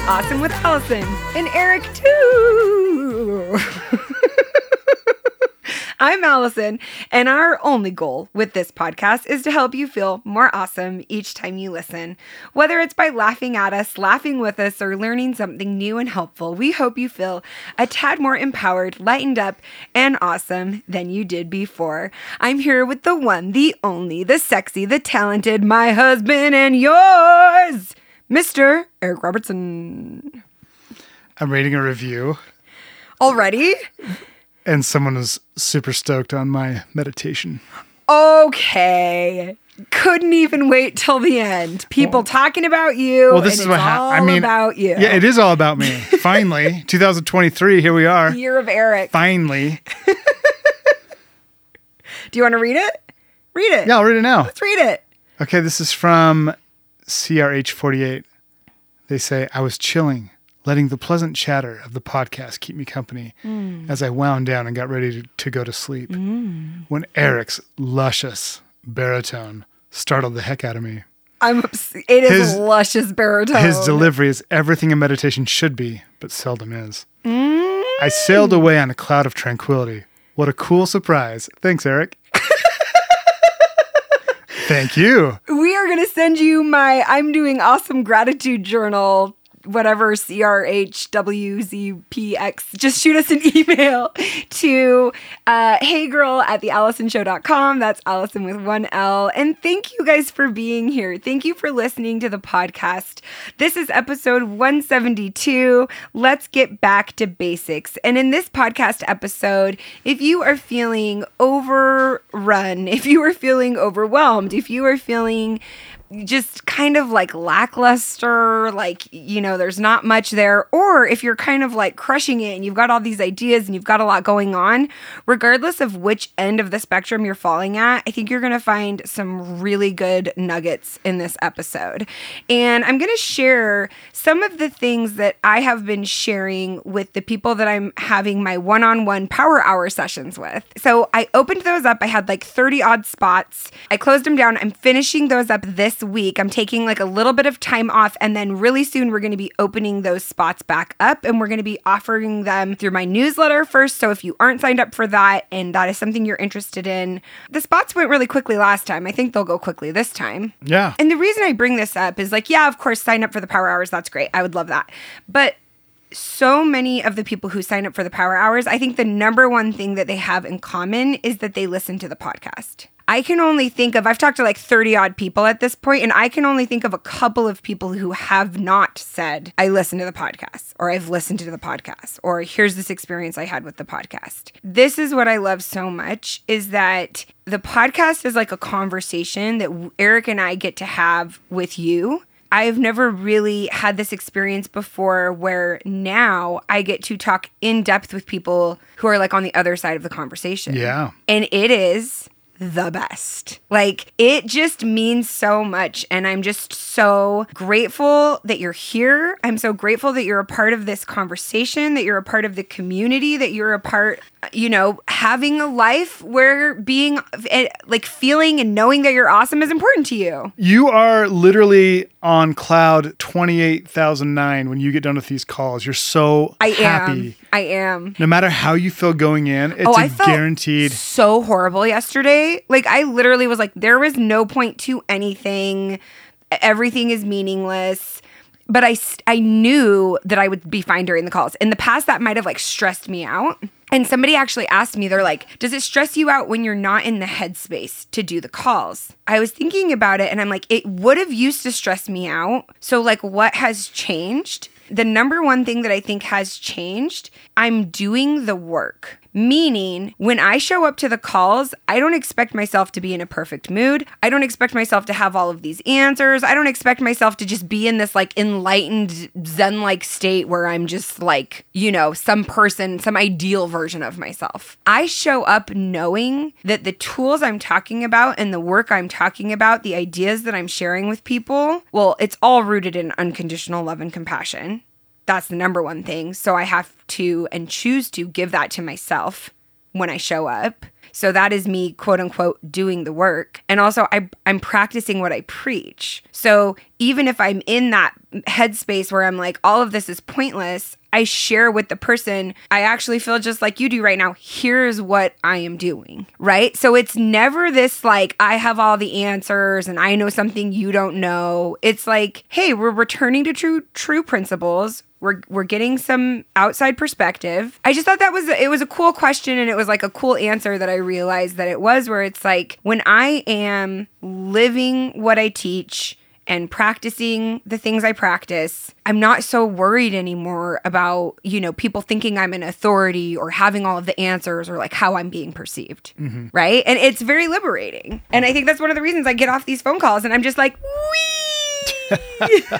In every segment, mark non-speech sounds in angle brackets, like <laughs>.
Awesome with Allison and Eric too. <laughs> I'm Allison, and our only goal with this podcast is to help you feel more awesome each time you listen. Whether it's by laughing at us, laughing with us, or learning something new and helpful, we hope you feel a tad more empowered, lightened up, and awesome than you did before. I'm here with the one, the only, the sexy, the talented, my husband and yours, Mr. Eric Robertson. I'm reading a review, Already? and someone was super stoked on my meditation. Okay. Couldn't even wait till the end. People talking about you. Well, this and is what happened. I mean, about you. Yeah, it is all about me. <laughs> Finally, 2023. Here we are. Year of Eric. Finally. <laughs> Do you want to read it? Read it. Yeah, I'll read it now. Let's read it. Okay, this is from CRH48. They say, I was chilling, letting the pleasant chatter of the podcast keep me company mm. as I wound down and got ready to, to go to sleep. Mm. When Eric's luscious baritone startled the heck out of me. I'm. obs- It is His- luscious baritone. His delivery is everything a meditation should be, but seldom is. Mm. I sailed away on a cloud of tranquility. What a cool surprise. Thanks, Eric. Thank you. we are going to send you my I'm doing awesome gratitude journal whatever CRHWZPX, just shoot us an <laughs> email to uh, heygirl at theallisonshow.com. That's Allison with one L. And thank you guys for being here. Thank you for listening to the podcast. This is episode 172. Let's get back to basics. And in this podcast episode, if you are feeling overrun, if you are feeling overwhelmed, if you are feeling just kind of like lackluster, like, you know, there's not much there. Or if you're kind of like crushing it and you've got all these ideas and you've got a lot going on, regardless of which end of the spectrum you're falling at, I think you're going to find some really good nuggets in this episode. And I'm going to share some of the things that I have been sharing with the people that I'm having my one on one power hour sessions with. So I opened those up. I had like 30 odd spots. I closed them down. I'm finishing those up this week. I'm taking like a little bit of time off, and then really soon we're going to be opening those spots back up and we're going to be offering them through my newsletter first. So if you aren't signed up for that and that is something you're interested in, the spots went really quickly last time. I think they'll go quickly this time. Yeah. And the reason I bring this up is like, yeah, of course, sign up for the power hours. That's great. I would love that. But so many of the people who sign up for the power hours, I think the number one thing that they have in common is that they listen to the podcast. I can only think of, I've talked to like 30 odd people at this point, and I can only think of a couple of people who have not said, I listened to the podcast, or I've listened to the podcast, or here's this experience I had with the podcast. This is what I love so much is that the podcast is like a conversation that Eric and I get to have with you. I've never really had this experience before where now I get to talk in depth with people who are like on the other side of the conversation. Yeah. And it is the best. Like it just means so much. And I'm just so grateful that you're here. I'm so grateful that you're a part of this conversation, that you're a part of the community, that you're a part, you know, having a life where being eh, like feeling and knowing that you're awesome is important to you. You are literally on cloud 28,009 when you get done with these calls. You're so I happy. am. I am. No matter how you feel going in, it's Oh, I felt guaranteed. so horrible yesterday. Like I literally was like, there was no point to anything. Everything is meaningless. But I, I knew that I would be fine during the calls. In the past, that might have like stressed me out. And somebody actually asked me, they're like, does it stress you out when you're not in the headspace to do the calls? I was thinking about it and I'm like, it would have used to stress me out. So, like, what has changed? The number one thing that I think has changed, I'm doing the work. Meaning, when I show up to the calls, I don't expect myself to be in a perfect mood. I don't expect myself to have all of these answers. I don't expect myself to just be in this like enlightened Zen like state where I'm just like, you know, some person, some ideal version of myself. I show up knowing that the tools I'm talking about and the work I'm talking about, the ideas that I'm sharing with people, well, it's all rooted in unconditional love and compassion that's the number one thing. So I have to and choose to give that to myself when I show up. So that is me, quote unquote, doing the work. And also, I, I'm practicing what I preach. So even if I'm in that headspace where I'm like, all of this is pointless, I share with the person, I actually feel just like you do right now. Here's what I am doing, right? So it's never this like, I have all the answers and I know something you don't know. It's like, hey, we're returning to true, true principles. We're, we're getting some outside perspective. I just thought that was it was a cool question and it was like a cool answer that I realized that it was where it's like when I am living what I teach and practicing the things I practice, I'm not so worried anymore about, you know, people thinking I'm an authority or having all of the answers or like how I'm being perceived. Mm-hmm. Right. And it's very liberating. And I think that's one of the reasons I get off these phone calls and I'm just like, wee. <laughs>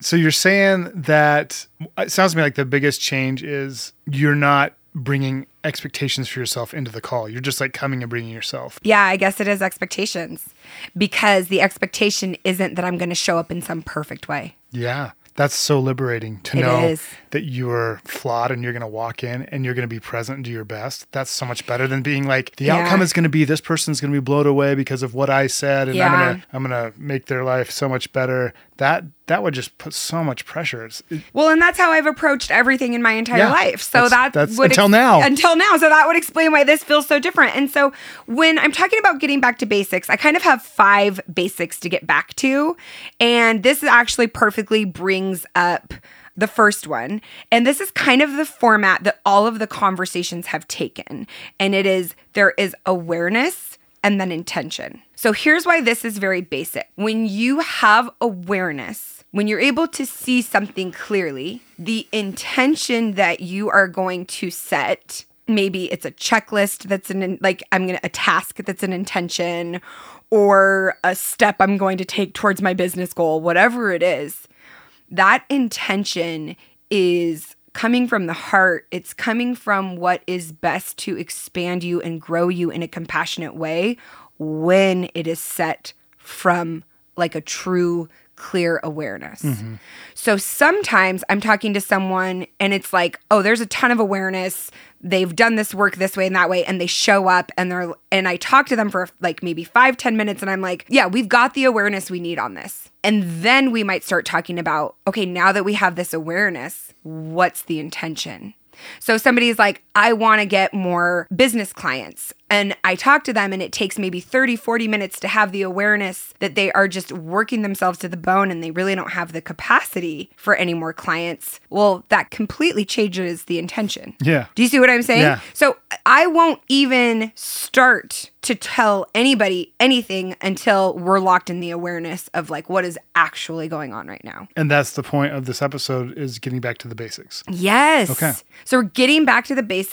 So you're saying that it sounds to me like the biggest change is you're not bringing expectations for yourself into the call. You're just like coming and bringing yourself. yeah, I guess it is expectations because the expectation isn't that I'm going to show up in some perfect way. Yeah. That's so liberating to It know is. that you're flawed and you're going to walk in and you're going to be present and do your best. That's so much better than being like the Yeah. outcome is going to be this person's going to be blown away because of what I said and I'm Yeah. going to I'm going to make their life so much better. That that would just put so much pressure. It's, it- Well, and that's how I've approached everything in my entire Yeah. life. So That's- that that's would until now. Until now. So that would explain why this feels so different. And so when I'm talking about getting back to basics, I kind of have five basics to get back to. And this actually perfectly brings up the first one. And this is kind of the format that all of the conversations have taken. And it is there is awareness and then intention. So here's why this is very basic. When you have awareness, when you're able to see something clearly, the intention that you are going to set, maybe it's a checklist that's an like I'm going to a task that's an intention or a step I'm going to take towards my business goal, whatever it is. That intention is coming from the heart. It's coming from what is best to expand you and grow you in a compassionate way when it is set from like a true clear awareness. Mm-hmm. So sometimes I'm talking to someone and it's like, "Oh, there's a ton of awareness. They've done this work this way and that way and they show up and they're and I talk to them for like maybe five ten minutes and I'm like, "Yeah, we've got the awareness we need on this." And then we might start talking about, "Okay, now that we have this awareness, what's the intention?" So somebody's like, I want to get more business clients. And I talk to them, and it takes maybe 30, 40 minutes to have the awareness that they are just working themselves to the bone and they really don't have the capacity for any more clients. Well, that completely changes the intention. yeah. Do you see what I'm saying? Yeah. So I won't even start to tell anybody anything until we're locked in the awareness of like what is actually going on right now. And that's the point of this episode is getting back to the basics. Yes. Okay. So we're getting back to the basics.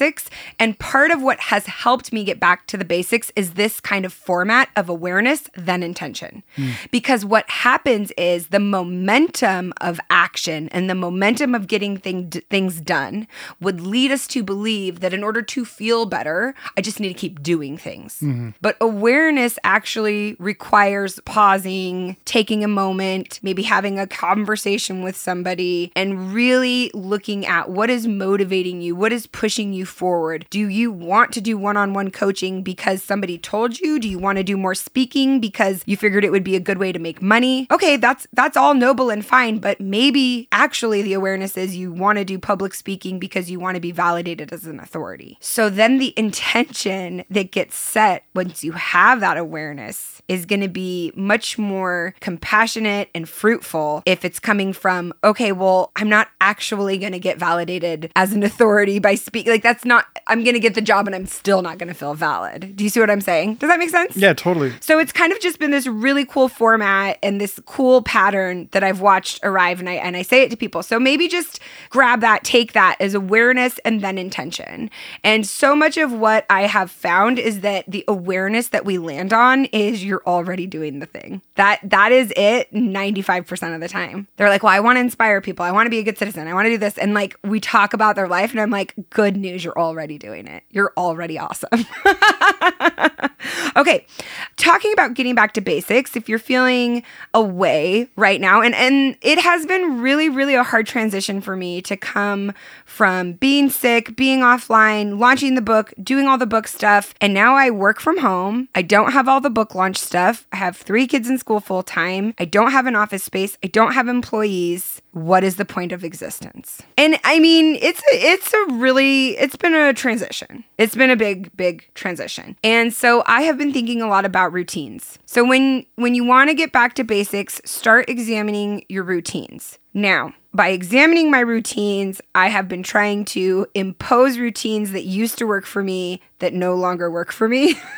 And part of what has helped me get back to the basics is this kind of format of awareness, then intention. Hmm. Because what happens is the momentum of action and the momentum of getting thing, things done would lead us to believe that in order to feel better, I just need to keep doing things. Mm-hmm. But awareness actually requires pausing, taking a moment, maybe having a conversation with somebody, and really looking at what is motivating you, what is pushing you forward. Do you want to do one on one coaching because somebody told you? Do you want to do more speaking because you figured it would be a good way to make money? Okay, that's that's all noble and fine, but maybe actually the awareness is you want to do public speaking because you want to be validated as an authority. So then the intention that gets set once you have that awareness is going to be much more compassionate and fruitful if it's coming from, okay, well, I'm not actually going to get validated as an authority by speaking. Like, that's not, I'm going to get the job and I'm still not going to feel valid. Do you see what I'm saying? Does that make sense? Yeah, totally. So it's kind of just been this really cool format and this cool pattern that I've watched arrive and I and I say it to people. So maybe just grab that, take that as awareness and then intention. And so much of what I have found is that the awareness that we land on is you're already doing the thing. That that is it 95% of the time. They're like, "Well, I want to inspire people. I want to be a good citizen. I want to do this." And like we talk about their life and I'm like, "Good news, you're already doing it. You're already awesome." <laughs> Okay, talking about getting back to basics, if you're feeling away right now, and, and it has been really, really a hard transition for me to come from being sick, being offline, launching the book, doing all the book stuff, and now I work from home. I don't have all the book launch stuff. I have three kids in school full time. I don't have an office space. I don't have employees. What is the point of existence? And I mean, it's it's a really it's been a transition. It's been a big big transition. And so I have been thinking a lot about routines. So when when you want to get back to basics, start examining your routines. Now, by examining my routines, I have been trying to impose routines that used to work for me that no longer work for me. <laughs>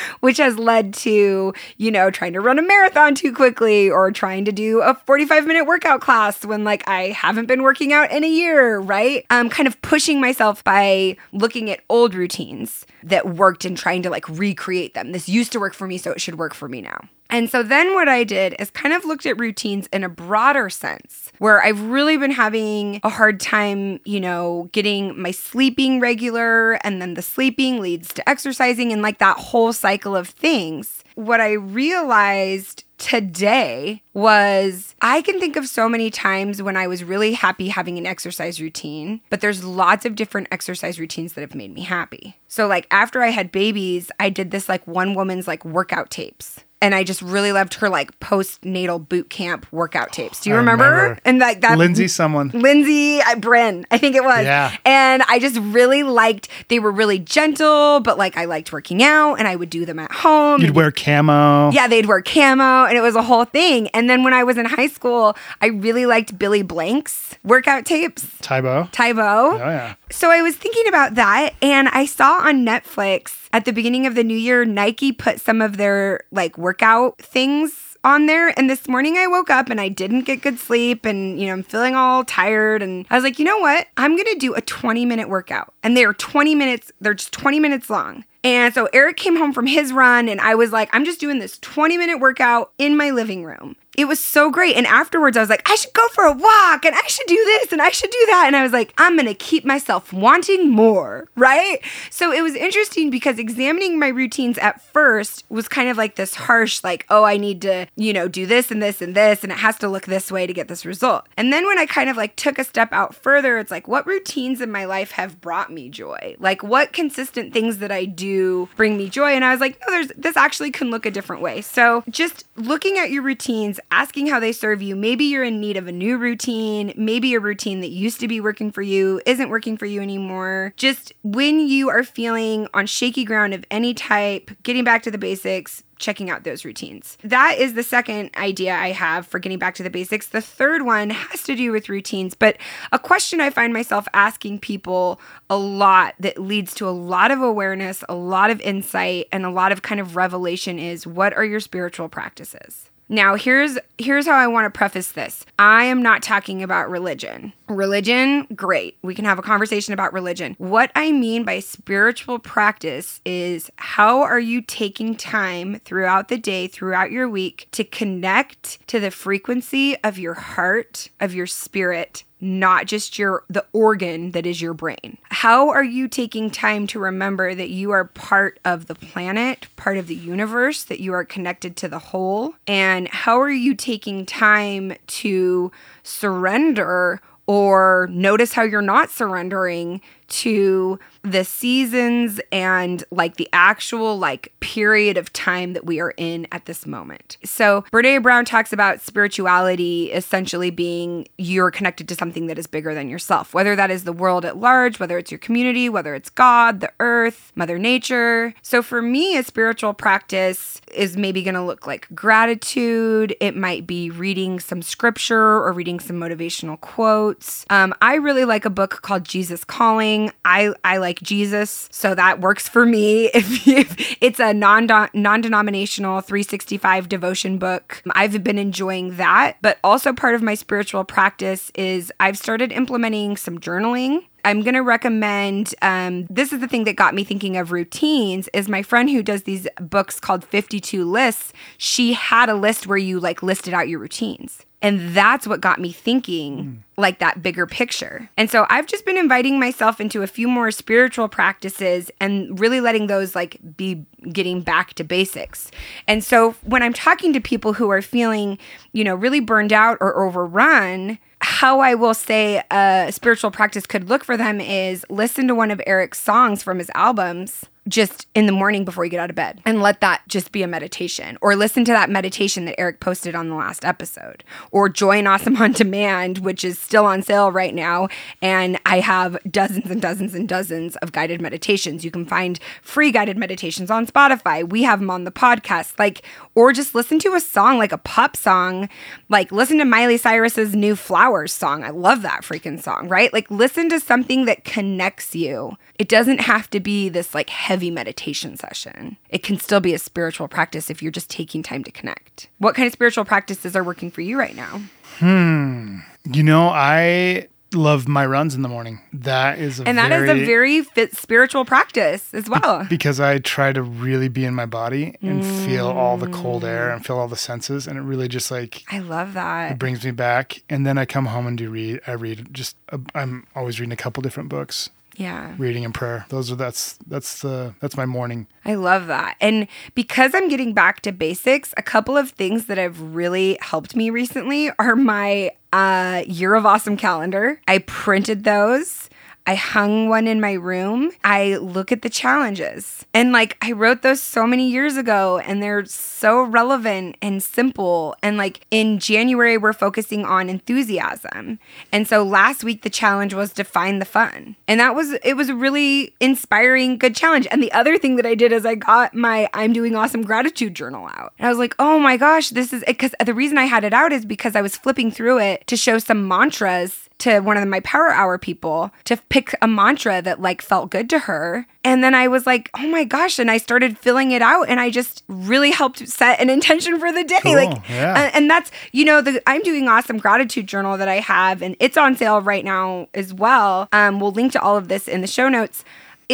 <laughs> which has led to, you know, trying to run a marathon too quickly or trying to do a 45 minute workout class when like I haven't been working out in a year, right? I'm kind of pushing myself by looking at old routines that worked and trying to like recreate them. This used to work for me, so it should work for me now. And so then what I did is kind of looked at routines in a broader sense, where I've really been having a hard time, you know, getting my sleeping regular, and then the sleeping leads to exercising and like that whole cycle of things. What I realized today was I can think of so many times when I was really happy having an exercise routine, but there's lots of different exercise routines that have made me happy. So, like, after I had babies, I did this like one woman's like workout tapes and I just really loved her like postnatal boot camp workout tapes. Do you remember? remember. And like that Lindsay, someone. Lindsay uh, I, Brin, I think it was. Yeah. And I just really liked. They were really gentle, but like I liked working out, and I would do them at home. You'd wear camo. yeah, they'd wear camo, and it was a whole thing. And then when I was in high school, I really liked Billy Blanks' workout tapes. Tae Bo. Tybo. Oh yeah. So I was thinking about that and I saw on Netflix at the beginning of the new year Nike put some of their like workout things on there and this morning I woke up and I didn't get good sleep and you know I'm feeling all tired and I was like, "You know what? I'm going to do a 20 minute workout." And they're 20 minutes, they're just 20 minutes long. And so Eric came home from his run and I was like, I'm just doing this 20 minute workout in my living room. It was so great. And afterwards, I was like, I should go for a walk and I should do this and I should do that. And I was like, I'm going to keep myself wanting more. Right. So it was interesting because examining my routines at first was kind of like this harsh, like, oh, I need to, you know, do this and this and this. And it has to look this way to get this result. And then when I kind of like took a step out further, it's like, what routines in my life have brought me joy? Like, what consistent things that I do bring me joy? And I was like, no, there's this actually can look a different way. So just looking at your routines, asking how they serve you. Maybe you're in need of a new routine. Maybe a routine that used to be working for you isn't working for you anymore. Just when you are feeling on shaky ground of any type, getting back to the basics, checking out those routines. That is the second idea I have for getting back to the basics. The third one has to do with routines, but a question I find myself asking people a lot that leads to a lot of awareness, a lot of insight, and a lot of kind of revelation is what are your spiritual practices? Now, here's here's how I want to preface this. I am not talking about religion. Religion, great. We can have a conversation about religion. What I mean by spiritual practice is how are you taking time throughout the day, throughout your week to connect to the frequency of your heart, of your spirit, not just your the organ that is your brain. How are you taking time to remember that you are part of the planet, part of the universe, that you are connected to the whole? And how are you taking time to surrender or notice how you're not surrendering to the seasons and like the actual like period of time that we are in at this moment. So, Brene Brown talks about spirituality essentially being you're connected to something that is bigger than yourself, whether that is the world at large, whether it's your community, whether it's God, the earth, Mother Nature. So, for me, a spiritual practice is maybe going to look like gratitude. It might be reading some scripture or reading some motivational quotes. Um, I really like a book called Jesus Calling. I, I like Jesus, so that works for me. <laughs> If, if it's a non non denominational 365 devotion book, I've been enjoying that. But also part of my spiritual practice is I've started implementing some journaling. I'm going to recommend um, this is the thing that got me thinking of routines is my friend who does these books called 52 lists she had a list where you like listed out your routines And that's what got me thinking hmm. like that bigger picture. And so I've just been inviting myself into a few more spiritual practices and really letting those like be getting back to basics. And so when I'm talking to people who are feeling, you know, really burned out or overrun, how I will say a spiritual practice could look for them is listen to one of Eric's songs from his albums just in the morning before you get out of bed and let that just be a meditation or listen to that meditation that Eric posted on the last episode or join Awesome on Demand which is still on sale right now. And I have dozens and dozens and dozens of guided meditations. You can find free guided meditations on Spotify. We have them on the podcast like or just listen to a song like a pop song. Like listen to Miley Cyrus's new flowers song. I love that freaking song right? Like listen to something that connects you. It doesn't have to be this like heavy meditation session. It can still be a spiritual practice if you're just taking time to connect. What kind of spiritual practices are working for you right now? Hmm. You know, I love my runs in the morning. That is a And that is very, a very fit spiritual practice as well. because I try to really be in my body and feel all the cold air and feel all the senses, and it really just like I love that. it brings me back. And then I come home and do read. I read just. i I'm always reading a couple different books, Yeah. reading and prayer. Those are that's that's the that's my morning. I love that. And because I'm getting back to basics, a couple of things that have really helped me recently are my uh, Year of Awesome calendar. I printed those. I hung one in my room. I look at the challenges. And like I wrote those so many years ago and they're so relevant and simple. And like in January, we're focusing on enthusiasm. And so last week, the challenge was to find the fun. And that was, it was a really inspiring, good challenge. And the other thing that I did is I got my I'm doing awesome gratitude journal out. And I was like, oh my gosh, this is because the reason I had it out is because I was flipping through it to show some mantras to one of my power hour people to pick a mantra that like felt good to her. And then I was like, oh my gosh. And I started filling it out and I just really helped set an intention for the day. Cool, Like, yeah. and, and that's, you know, the I'm doing awesome gratitude journal that I have and it's on sale right now as well. Um, we'll link to all of this in the show notes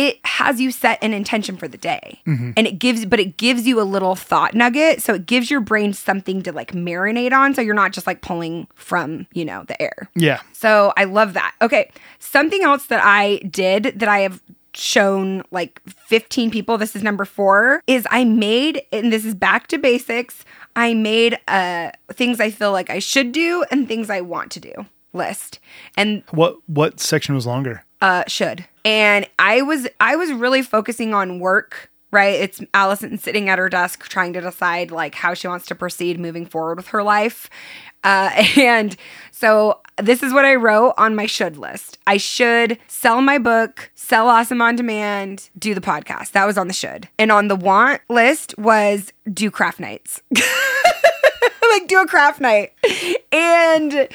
it has you set an intention for the day. And it gives but it gives you a little thought nugget. So it gives your brain something to like marinate on. So you're not just like pulling from you know the air. Yeah. so i love that. Okay. Something else that i did that i have shown like 15 people this is number four is i made and this is back to basics i made uh things i feel like i should do and things i want to do list. And What what section was longer? uh should and i was i was really focusing on work right? It's allison sitting at her desk trying to decide like how she wants to proceed moving forward with her life. Uh, <laughs> and so this is what i wrote on my should list. I should sell my book sell awesome on demand do the podcast. That was on the should. And on the want list was do craft nights. <laughs> Like do a craft night. And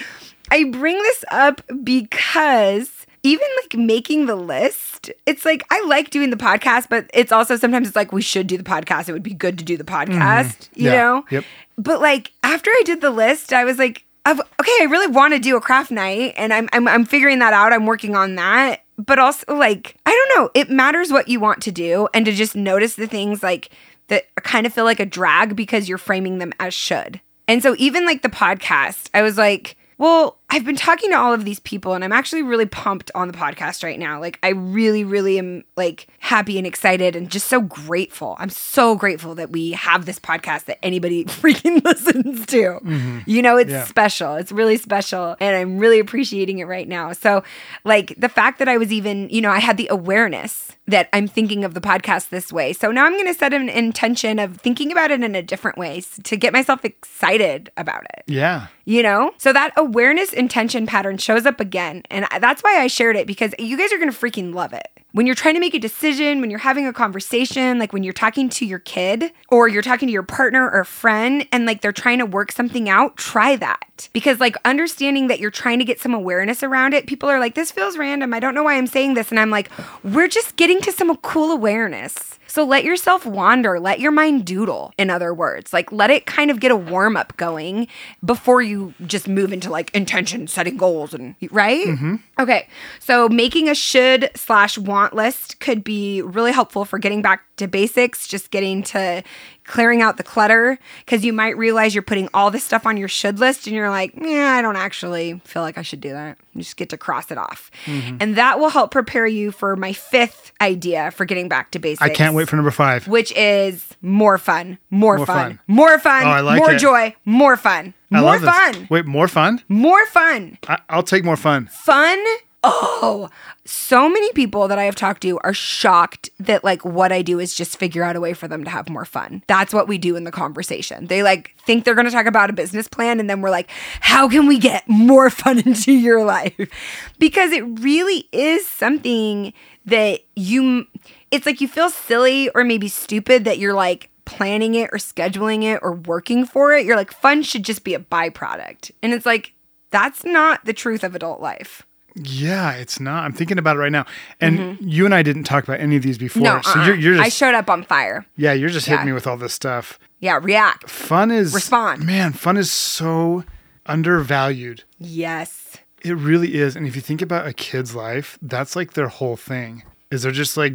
I bring this up because even like making the list, it's like I like doing the podcast, but it's also sometimes it's like we should do the podcast. It would be good to do the mm-hmm. podcast, you Yeah. know? Yep. But like after I did the list, I was like, okay, I really want to do a craft night, and I'm, I'm I'm figuring that out. I'm working on that. But also, like, I don't know. It matters what you want to do, and to just notice the things like that kind of feel like a drag because you're framing them as should. And so, even like the podcast, I was like, well, I've been talking to all of these people and I'm actually really pumped on the podcast right now. Like I really really am like happy and excited and just so grateful. I'm so grateful that we have this podcast that anybody <laughs> freaking listens to. Mm-hmm. You know, it's Yeah. special. It's really special and I'm really appreciating it right now. So, like the fact that I was even, you know, I had the awareness that I'm thinking of the podcast this way. So now I'm going to set an intention of thinking about it in a different way to get myself excited about it Yeah. you know so that awareness intention pattern shows up again. And that's why i shared it because you guys are gonna freaking love it. When you're trying to make a decision when you're having a conversation like when you're talking to your kid or you're talking to your partner or friend and like they're trying to work something out try that because like understanding that you're trying to get some awareness around it people are like this feels random i don't know why i'm saying this and i'm like we're just getting to some cool awareness so let yourself wander, let your mind doodle, in other words. Like let it kind of get a warm up going before you just move into like intention setting goals and right? Mm-hmm. Okay. So making a should slash want want list could be really helpful for getting back to basics, just getting to clearing out the clutter because you might realize you're putting all this stuff on your should list and you're like, yeah, I don't actually feel like I should do that. You just get to cross it off. Mm-hmm. And that will help prepare you for my fifth idea for getting back to basics. I can't wait for number five. Which is more fun, more, More fun, fun. more fun, Oh, like more it. joy, more fun, I more love this. fun, Wait, more fun? more fun I- I'll take more fun. fun. Oh, so many people that I have talked to are shocked that like what I do is just figure out a way for them to have more fun. That's what we do in the conversation. They like think they're going to talk about a business plan and then we're like, "How can we get more <laughs> fun into your life?" Because it really is something that you it's like you feel silly or maybe stupid that you're like planning it or scheduling it or working for it. You're like fun should just be a byproduct. And it's like that's not the truth of adult life. Yeah, it's not. I'm thinking about it right now. And you and I didn't talk about any of these before. Mm-hmm. No, so uh-uh. you're, you're I showed up on fire. yeah, you're just hitting me with all this stuff. Yeah, react. Fun is Respond. Man, fun is so undervalued. Yes. It really is. And if you think about a kid's life, that's like their whole thing. Is they're just like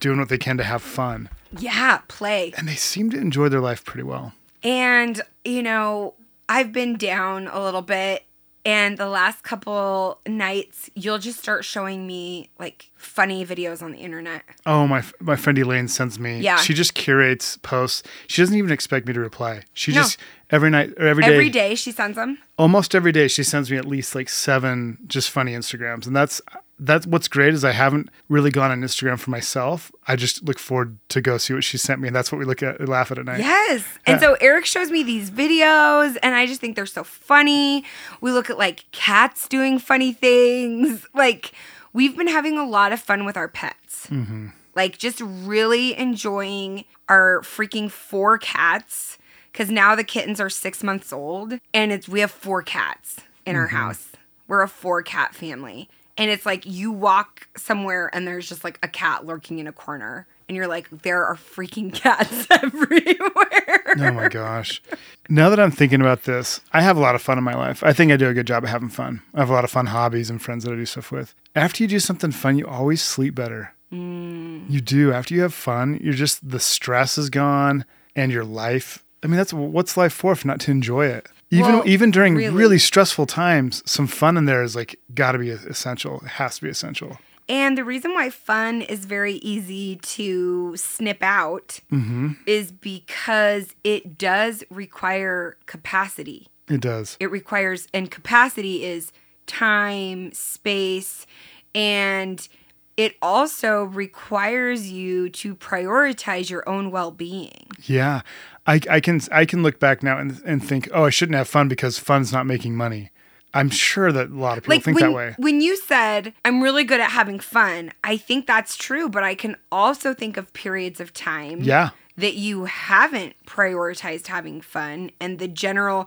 doing what they can to have fun. Yeah, play. And they seem to enjoy their life pretty well. And, you know, I've been down a little bit. And the last couple nights, you'll just start showing me like funny videos on the internet. Oh, my my friend Elaine sends me. Yeah. She just curates posts. She doesn't even expect me to reply. She No. just every night or every day, Every day she sends them. almost every day, she sends me at least like seven just funny Instagrams, and that's that's what's great is I haven't really gone on Instagram for myself. I just look forward to go see what she sent me, and that's what we look at, laugh at at night. Yes. And Yeah. so Eric shows me these videos and I just think they're so funny. We look at like cats doing funny things. Like we've been having a lot of fun with our pets. Mm-hmm. Like just really enjoying our freaking four cats cuz now the kittens are 6 months old and it's we have four cats in our mm-hmm. house. We're a four cat family. And it's like you walk somewhere and there's just like a cat lurking in a corner. And you're like, there are freaking cats <laughs> everywhere. Oh my gosh. Now that I'm thinking about this, I have a lot of fun in my life. I think I do a good job of having fun. I have a lot of fun hobbies and friends that I do stuff with. After you do something fun, you always sleep better. Mm. You do. After you have fun, you're just the stress is gone and your life. I mean, that's what's life for if not to enjoy it. Even Well, even during really. really. stressful times, some fun in there is like got to be essential. It has to be essential. And the reason why fun is very easy to snip out mm-hmm. is because it does require capacity. It does. It requires, and capacity is time, space, and it also requires you to prioritize your own well being. Yeah, I, I can I can look back now and, and think, oh, I shouldn't have fun because fun's not making money. I'm sure that a lot of people think when, that way. when you said i'm really good at having fun i think that's true but i can also think of periods of time Yeah. that you haven't prioritized having fun and the general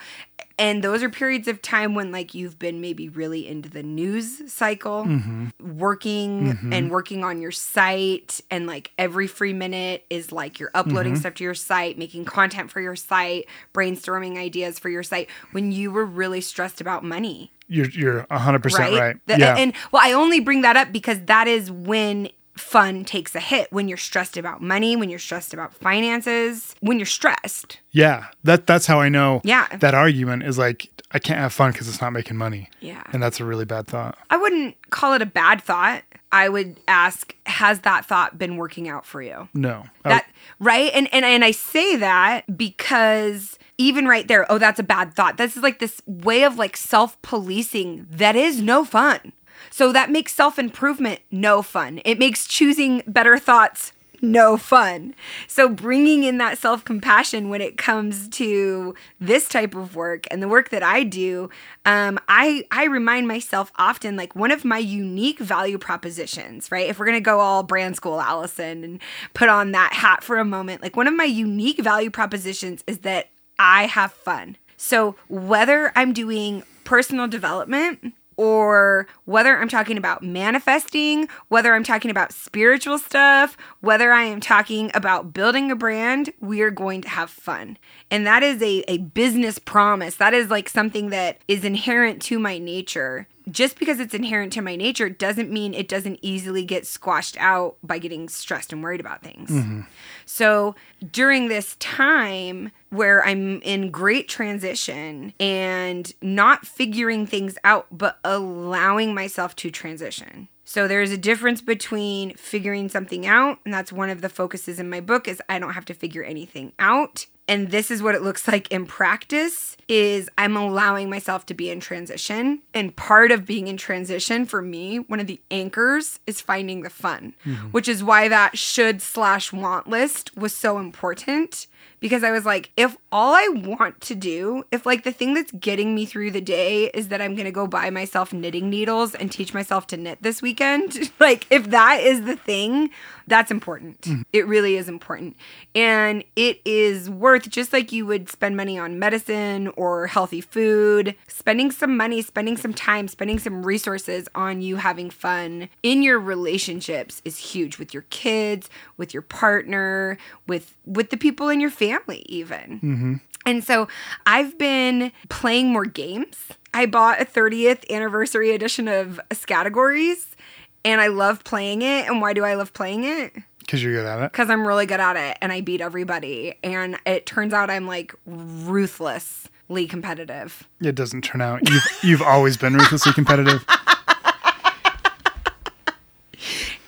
and those are periods of time when like you've been maybe really into the news cycle Mm-hmm. working and working on your site and like every free minute is like you're uploading Mm-hmm. stuff to your site making content for your site brainstorming ideas for your site when you were really stressed about money You're you're 100 percent right. The- yeah. And well, I only bring that up because that is when fun takes a hit. When you're stressed about money, when you're stressed about finances, when you're stressed. yeah. That that's how I know. Yeah. That argument is like I can't have fun because it's not making money. Yeah. And that's a really bad thought. I wouldn't call it a bad thought. I would ask, has that thought been working out for you? No. That right? And and and I say that because even right there, oh, that's a bad thought. This is like this way of like self-policing that is no fun. So that makes self-improvement no fun. It makes choosing better thoughts no fun. So bringing in that self-compassion when it comes to this type of work and the work that I do, um, I I remind myself often like one of my unique value propositions, right? If we're gonna go all brand school Allison and put on that hat for a moment, like one of my unique value propositions is that I have fun. So whether I'm doing personal development or whether I'm talking about manifesting, whether I'm talking about spiritual stuff, whether I am talking about building a brand, we are going to have fun. And that is a, a business promise. That is like something that is inherent to my nature just because it's inherent to my nature doesn't mean it doesn't easily get squashed out by getting stressed and worried about things. Mm-hmm. So during this time where I'm in great transition and not figuring things out, but allowing myself to transition. So there's a difference between figuring something out, and that's one of the focuses in my book is I don't have to figure anything out. And this is what it looks like in practice is I'm allowing myself to be in transition. And part of being in transition for me, one of the anchors is finding the fun, mm-hmm. which is why that should slash want list was so important because I was like, if all I want to do, if like the thing that's getting me through the day is that I'm gonna go buy myself knitting needles and teach myself to knit this weekend, <laughs> like if that is the thing, that's important. Mm-hmm. It really is important. And it is worth just like you would spend money on medicine or healthy food, spending some money, spending some time, spending some resources on you having fun in your relationships is huge with your kids, with your partner, with with the people in your family even. Mm-hmm. And so I've been playing more games. I bought a 30th anniversary edition of Scattergories and I love playing it. And why do I love playing it? Because you're good at it. Because I'm really good at it and I beat everybody. And it turns out I'm like ruthlessly competitive. It doesn't turn out. You've, <laughs> you've always been ruthlessly competitive. <laughs>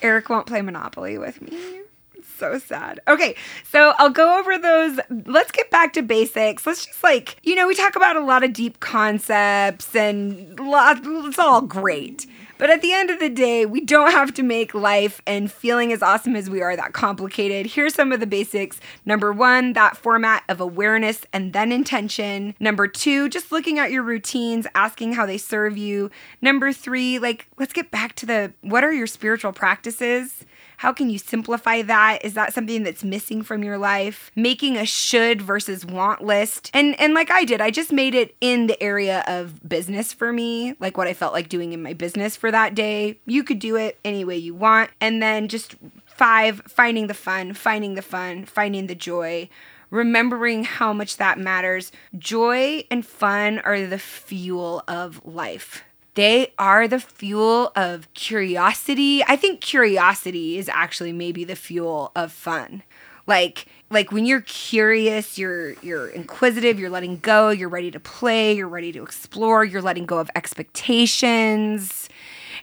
Eric won't play Monopoly with me. It's so sad. Okay, so I'll go over those. Let's get back to basics. Let's just like, you know, we talk about a lot of deep concepts and lot, it's all great. But at the end of the day, we don't have to make life and feeling as awesome as we are that complicated. Here's some of the basics. Number one, that format of awareness and then intention. Number two, just looking at your routines, asking how they serve you. Number three, like, let's get back to the what are your spiritual practices? How can you simplify that? Is that something that's missing from your life? Making a should versus want list. And and like I did, I just made it in the area of business for me, like what I felt like doing in my business for that day. You could do it any way you want. And then just five, finding the fun, finding the fun, finding the joy remembering how much that matters. Joy and fun are the fuel of life. They are the fuel of curiosity. I think curiosity is actually maybe the fuel of fun. Like like when you're curious, you're you're inquisitive, you're letting go, you're ready to play, you're ready to explore, you're letting go of expectations.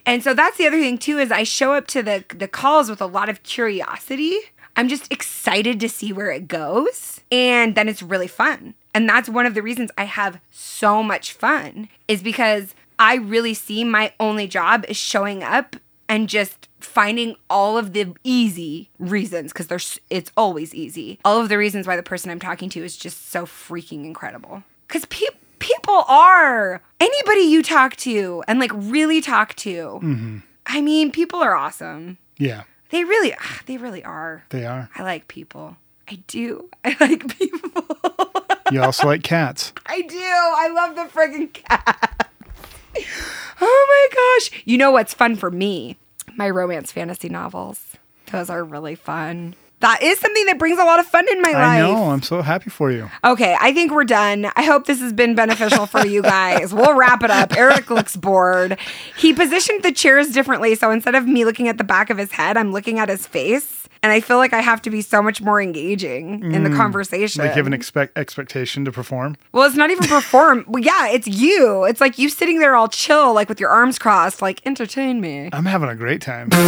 And so that's the other thing too is I show up to the the calls with a lot of curiosity. I'm just excited to see where it goes and then it's really fun. And that's one of the reasons I have so much fun is because I really see my only job is showing up and just finding all of the easy reasons because there's it's always easy. All of the reasons why the person I'm talking to is just so freaking incredible. Cuz people people are anybody you talk to and like really talk to. I mean, people are awesome. Yeah, They really ah, they really are. they are. I like people. I do. <laughs> I like people. You also like cats. <laughs> I do. I love the friggin' cat. <sighs> oh my gosh. You know what's fun for me? My romance fantasy novels. Those are really fun. That is something that brings a lot of fun in my I life. I know. I'm so happy for you. Okay, I think we're done. I hope this has been beneficial for you guys. we'll wrap it up. Eric looks bored. He positioned the chairs differently. So instead of me looking at the back of his head, I'm looking at his face. And I feel like I have to be so much more engaging in the conversation. Mm. Like you have an expect expectation to perform. Well, it's not even <laughs> perform. well, yeah, it's you. It's like you sitting there all chill, like with your arms crossed, like entertain me. I'm having a great time. <laughs>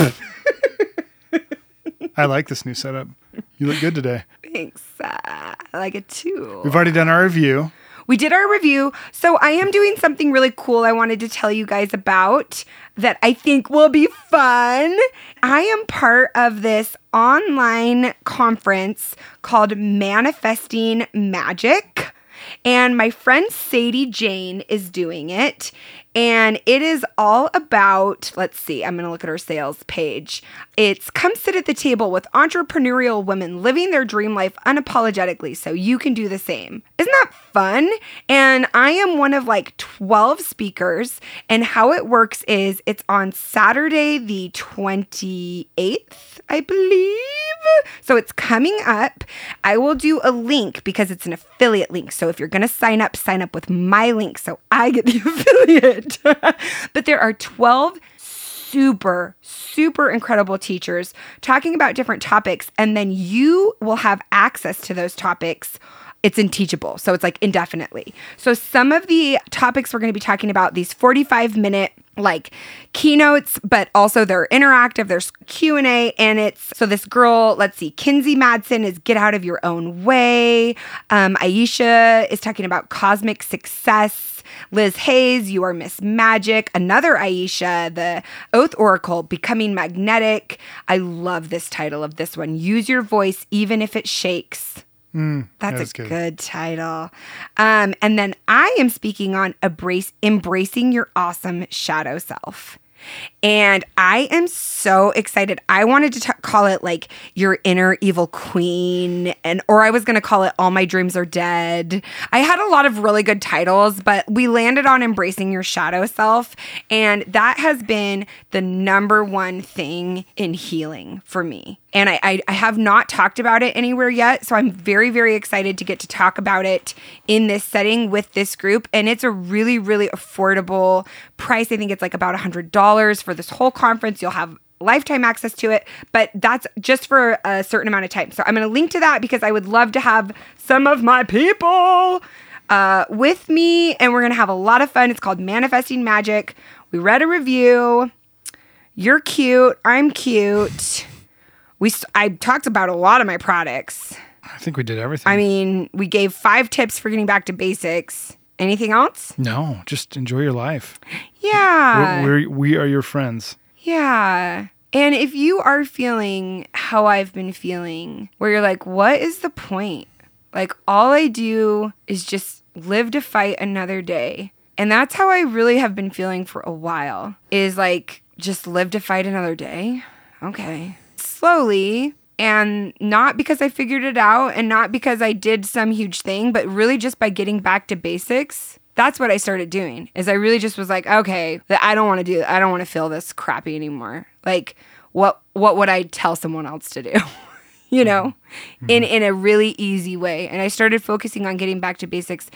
<laughs> I like this new setup. You look good today. Thanks. Uh, I like it too. We've already done our review. We did our review. So I am doing something really cool I wanted to tell you guys about that I think will be fun. I am part of this online conference called Manifesting Magic. And my friend Sadie Jane is doing it. And it is all about, let's see, I'm going to look at her sales page. It's come sit at the table with entrepreneurial women living their dream life unapologetically so you can do the same. Isn't that fun? And I am one of like 12 speakers. And how it works is it's on Saturday, the 28th, I believe. So it's coming up. I will do a link because it's an affiliate link. So if you're going to sign up, sign up with my link so I get the <laughs> affiliate. It. <laughs> but there are 12 super, super incredible teachers talking about different topics, and then you will have access to those topics it's unteachable. So it's like indefinitely. So some of the topics we're going to be talking about these 45 minute like keynotes but also they're interactive there's q&a and it's so this girl let's see kinsey madsen is get out of your own way. Um, aisha is talking about cosmic success. Liz hayes you are miss magic. Another aisha the oath oracle becoming magnetic. I love this title of this one. Use your voice even if it shakes Mm, that's that a good. good, title. Um, and then I am speaking on embrace, embracing your awesome shadow self. And I am so excited. I wanted to t- call it like your inner evil queen, and or I was going to call it all my dreams are dead. I had a lot of really good titles, but we landed on embracing your shadow self, and that has been the number one thing in healing for me. And I, I, I have not talked about it anywhere yet, so I'm very very excited to get to talk about it in this setting with this group. And it's a really really affordable price. I think it's like about a hundred dollars for this whole conference. You'll have lifetime access to it, but that's just for a certain amount of time. So I'm going to link to that because I would love to have some of my people uh, with me and we're going to have a lot of fun. It's called Manifesting Magic. We read a review. You're cute. I'm cute. We I talked about a lot of my products. I think we did everything. I mean, we gave five tips for getting back to basics. Anything else? no, just enjoy your life. Yeah. We're, we're, we are your friends. Yeah. And if you are feeling how I've been feeling, where you're like, what is the point? Like, all I do is just live to fight another day. And that's how I really have been feeling for a while is like, just live to fight another day. Okay. Slowly. And not because I figured it out and not because I did some huge thing, but really just by getting back to basics that's what I started doing. Is I really just was like, okay, that I don't want to do. I don't want to feel this crappy anymore. Like, what what would I tell someone else to do? <laughs> you know, mm-hmm. in mm-hmm. in a really easy way. And I started focusing on getting back to basics.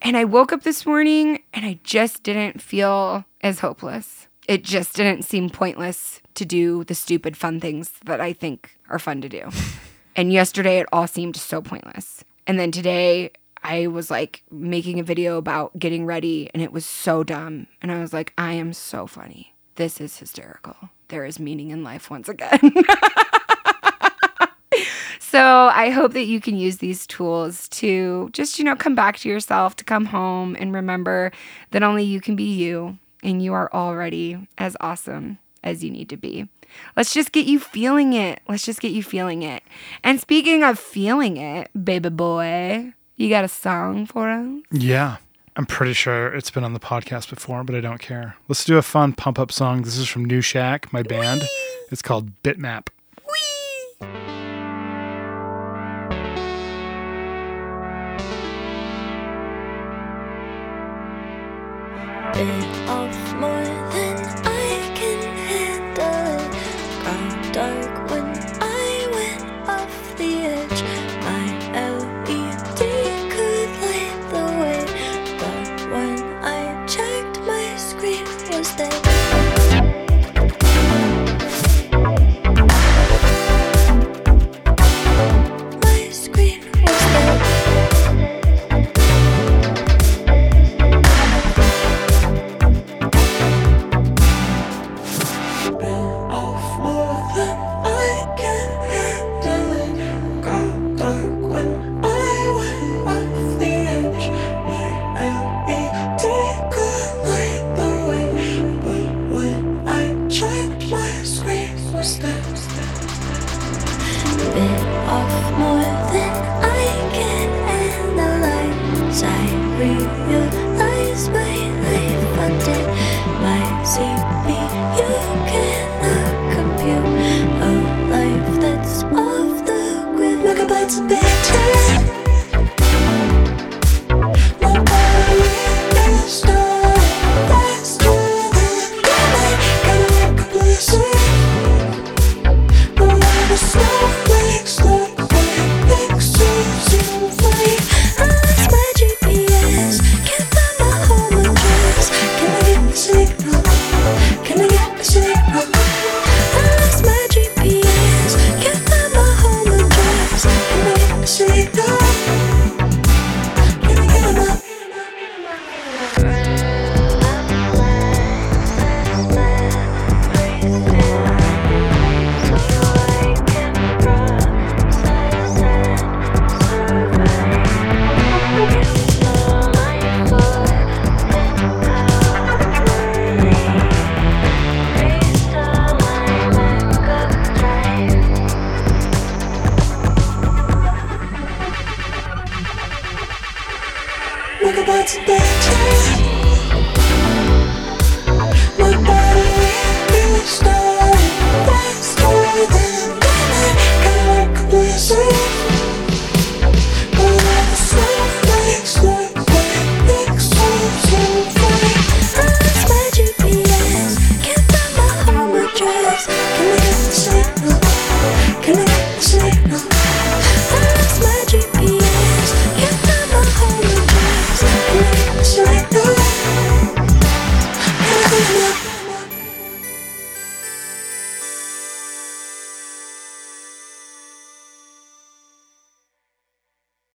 And I woke up this morning and I just didn't feel as hopeless. It just didn't seem pointless to do the stupid fun things that I think are fun to do. <laughs> and yesterday it all seemed so pointless. And then today I was like making a video about getting ready and it was so dumb. And I was like, I am so funny. This is hysterical. There is meaning in life once again. <laughs> so I hope that you can use these tools to just, you know, come back to yourself, to come home and remember that only you can be you and you are already as awesome as you need to be. Let's just get you feeling it. Let's just get you feeling it. And speaking of feeling it, baby boy, you got a song for us? Yeah. I'm pretty sure it's been on the podcast before, but I don't care. Let's do a fun pump up song. This is from New Shack, my band. It's called Bitmap. bit of more